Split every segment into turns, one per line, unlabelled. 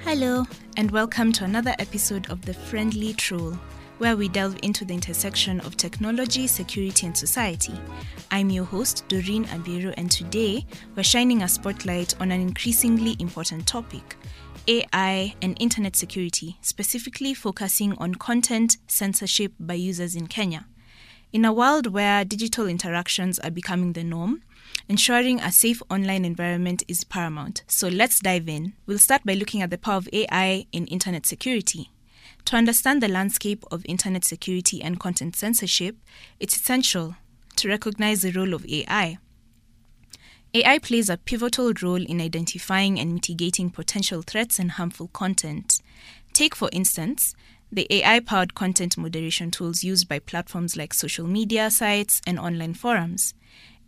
Hello, and welcome to another episode of The Friendly Troll, where we delve into the intersection of technology, security, and society. I'm your host, Doreen Abiero, and today we're shining a spotlight on an increasingly important topic AI and internet security, specifically focusing on content censorship by users in Kenya. In a world where digital interactions are becoming the norm, ensuring a safe online environment is paramount. So let's dive in. We'll start by looking at the power of AI in internet security. To understand the landscape of internet security and content censorship, it's essential to recognize the role of AI. AI plays a pivotal role in identifying and mitigating potential threats and harmful content. Take, for instance, the AI powered content moderation tools used by platforms like social media sites and online forums.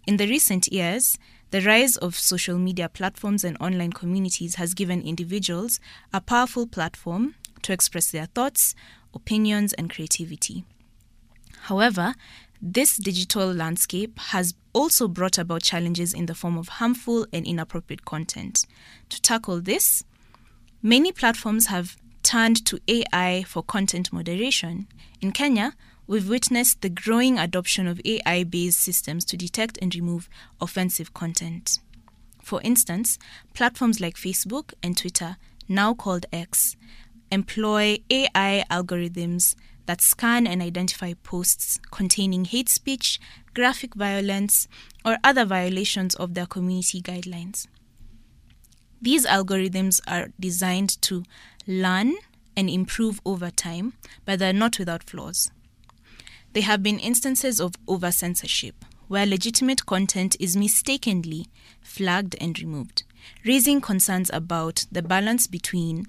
In the recent years, the rise of social media platforms and online communities has given individuals a powerful platform to express their thoughts, opinions, and creativity. However, this digital landscape has also brought about challenges in the form of harmful and inappropriate content. To tackle this, many platforms have turned to AI for content moderation. In Kenya, we've witnessed the growing adoption of AI based systems to detect and remove offensive content. For instance, platforms like Facebook and Twitter, now called X, employ AI algorithms that scan and identify posts containing hate speech, graphic violence, or other violations of their community guidelines. These algorithms are designed to learn and improve over time, but they're not without flaws. There have been instances of over censorship, where legitimate content is mistakenly flagged and removed, raising concerns about the balance between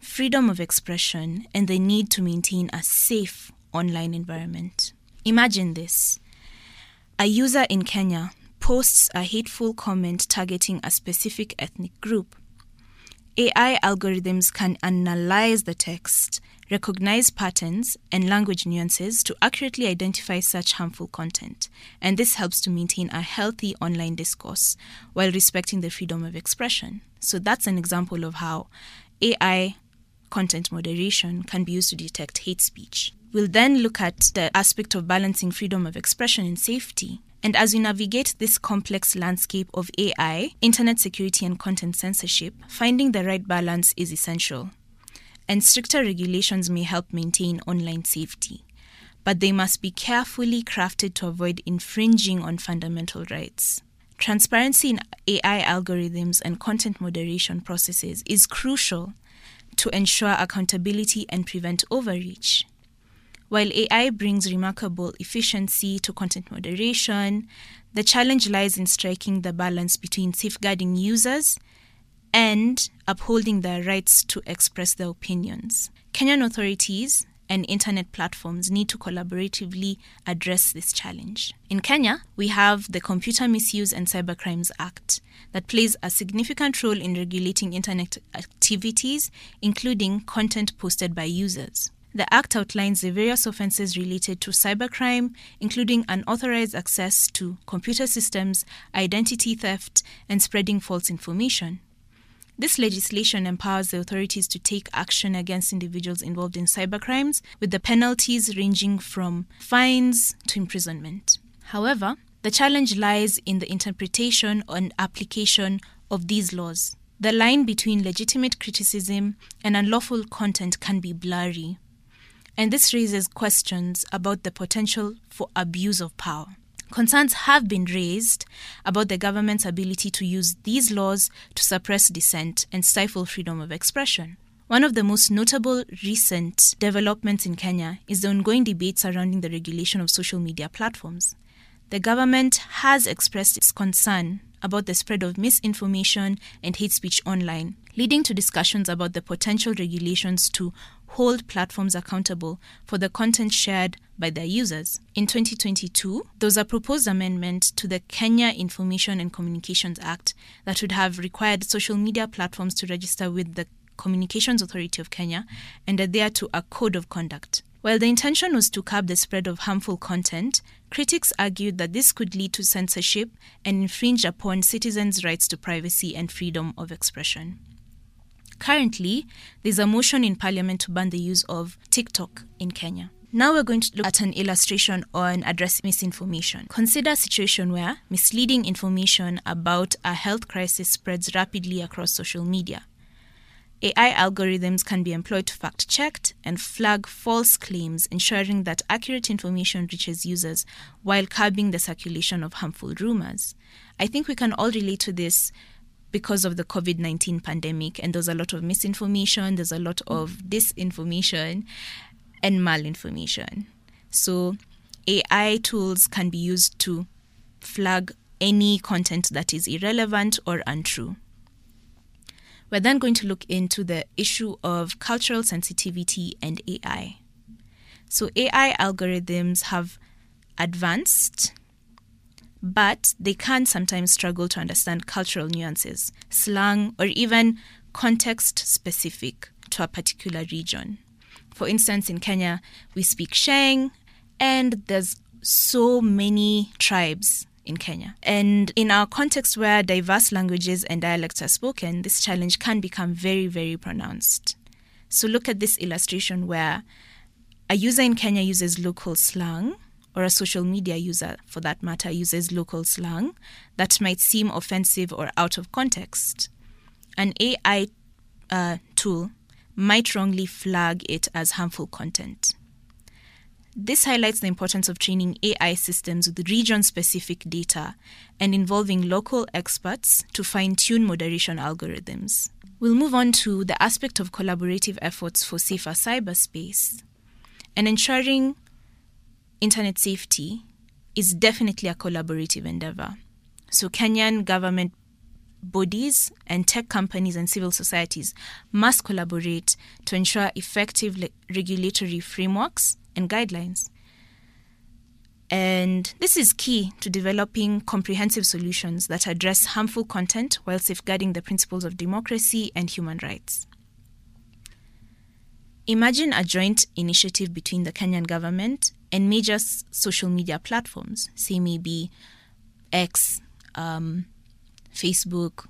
freedom of expression and the need to maintain a safe online environment. Imagine this a user in Kenya posts a hateful comment targeting a specific ethnic group. AI algorithms can analyze the text, recognize patterns and language nuances to accurately identify such harmful content, and this helps to maintain a healthy online discourse while respecting the freedom of expression. So, that's an example of how AI content moderation can be used to detect hate speech. We'll then look at the aspect of balancing freedom of expression and safety. And as we navigate this complex landscape of AI, internet security, and content censorship, finding the right balance is essential. And stricter regulations may help maintain online safety, but they must be carefully crafted to avoid infringing on fundamental rights. Transparency in AI algorithms and content moderation processes is crucial to ensure accountability and prevent overreach. While AI brings remarkable efficiency to content moderation, the challenge lies in striking the balance between safeguarding users and upholding their rights to express their opinions. Kenyan authorities and internet platforms need to collaboratively address this challenge. In Kenya, we have the Computer Misuse and Cybercrimes Act that plays a significant role in regulating internet activities, including content posted by users. The Act outlines the various offenses related to cybercrime, including unauthorized access to computer systems, identity theft, and spreading false information. This legislation empowers the authorities to take action against individuals involved in cybercrimes, with the penalties ranging from fines to imprisonment. However, the challenge lies in the interpretation and application of these laws. The line between legitimate criticism and unlawful content can be blurry, and this raises questions about the potential for abuse of power. Concerns have been raised about the government's ability to use these laws to suppress dissent and stifle freedom of expression. One of the most notable recent developments in Kenya is the ongoing debate surrounding the regulation of social media platforms. The government has expressed its concern about the spread of misinformation and hate speech online, leading to discussions about the potential regulations to hold platforms accountable for the content shared by their users. In 2022, there was a proposed amendment to the Kenya Information and Communications Act that would have required social media platforms to register with the Communications Authority of Kenya and adhere to a code of conduct. While the intention was to curb the spread of harmful content, critics argued that this could lead to censorship and infringe upon citizens' rights to privacy and freedom of expression. Currently, there's a motion in Parliament to ban the use of TikTok in Kenya. Now we're going to look at an illustration on address misinformation. Consider a situation where misleading information about a health crisis spreads rapidly across social media. AI algorithms can be employed to fact check and flag false claims, ensuring that accurate information reaches users while curbing the circulation of harmful rumors. I think we can all relate to this because of the COVID 19 pandemic, and there's a lot of misinformation, there's a lot of disinformation and malinformation. So, AI tools can be used to flag any content that is irrelevant or untrue. We're then going to look into the issue of cultural sensitivity and AI. So, AI algorithms have advanced, but they can sometimes struggle to understand cultural nuances, slang, or even context specific to a particular region. For instance, in Kenya, we speak Sheng, and there's so many tribes in Kenya. And in our context where diverse languages and dialects are spoken, this challenge can become very, very pronounced. So look at this illustration where a user in Kenya uses local slang, or a social media user for that matter uses local slang that might seem offensive or out of context. An AI uh, tool might wrongly flag it as harmful content. This highlights the importance of training AI systems with region specific data and involving local experts to fine tune moderation algorithms. We'll move on to the aspect of collaborative efforts for safer cyberspace. And ensuring internet safety is definitely a collaborative endeavor. So, Kenyan government bodies and tech companies and civil societies must collaborate to ensure effective le- regulatory frameworks and guidelines. And this is key to developing comprehensive solutions that address harmful content while safeguarding the principles of democracy and human rights. Imagine a joint initiative between the Kenyan government and major social media platforms, say maybe X, um, Facebook,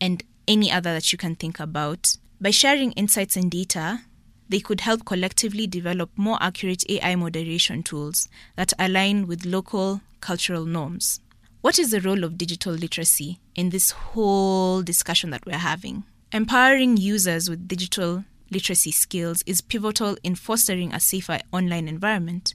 and any other that you can think about. By sharing insights and data, they could help collectively develop more accurate AI moderation tools that align with local cultural norms. What is the role of digital literacy in this whole discussion that we're having? Empowering users with digital literacy skills is pivotal in fostering a safer online environment.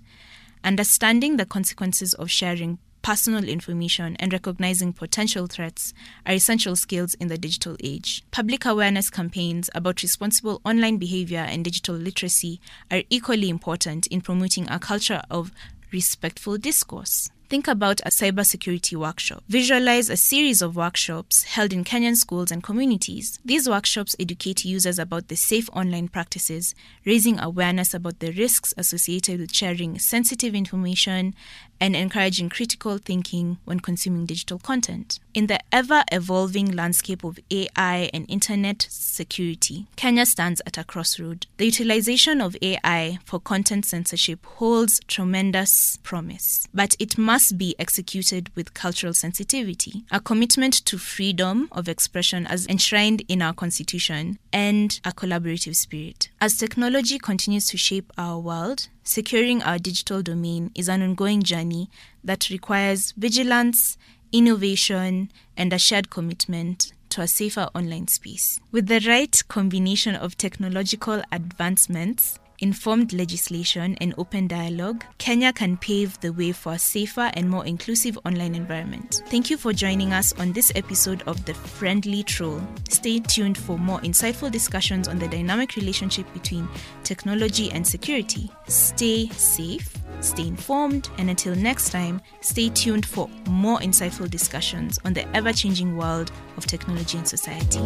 Understanding the consequences of sharing personal information, and recognizing potential threats are essential skills in the digital age. Public awareness campaigns about responsible online behavior and digital literacy are equally important in promoting a culture of respectful discourse. Think about a cybersecurity workshop. Visualize a series of workshops held in Kenyan schools and communities. These workshops educate users about the safe online practices, raising awareness about the risks associated with sharing sensitive information and encouraging critical thinking when consuming digital content. In the ever evolving landscape of AI and internet security, Kenya stands at a crossroad. The utilization of AI for content censorship holds tremendous promise, but it must be executed with cultural sensitivity, a commitment to freedom of expression as enshrined in our constitution, and a collaborative spirit. As technology continues to shape our world, securing our digital domain is an ongoing journey that requires vigilance, innovation, and a shared commitment to a safer online space. With the right combination of technological advancements, informed legislation, and open dialogue, Kenya can pave the way for a safer and more inclusive online environment. Thank you for joining us on this episode of The Friendly Troll. Stay tuned for more insightful discussions on the dynamic relationship between technology and security. Stay safe, stay informed, and until next time, stay tuned for more insightful discussions on the ever changing world of technology and society.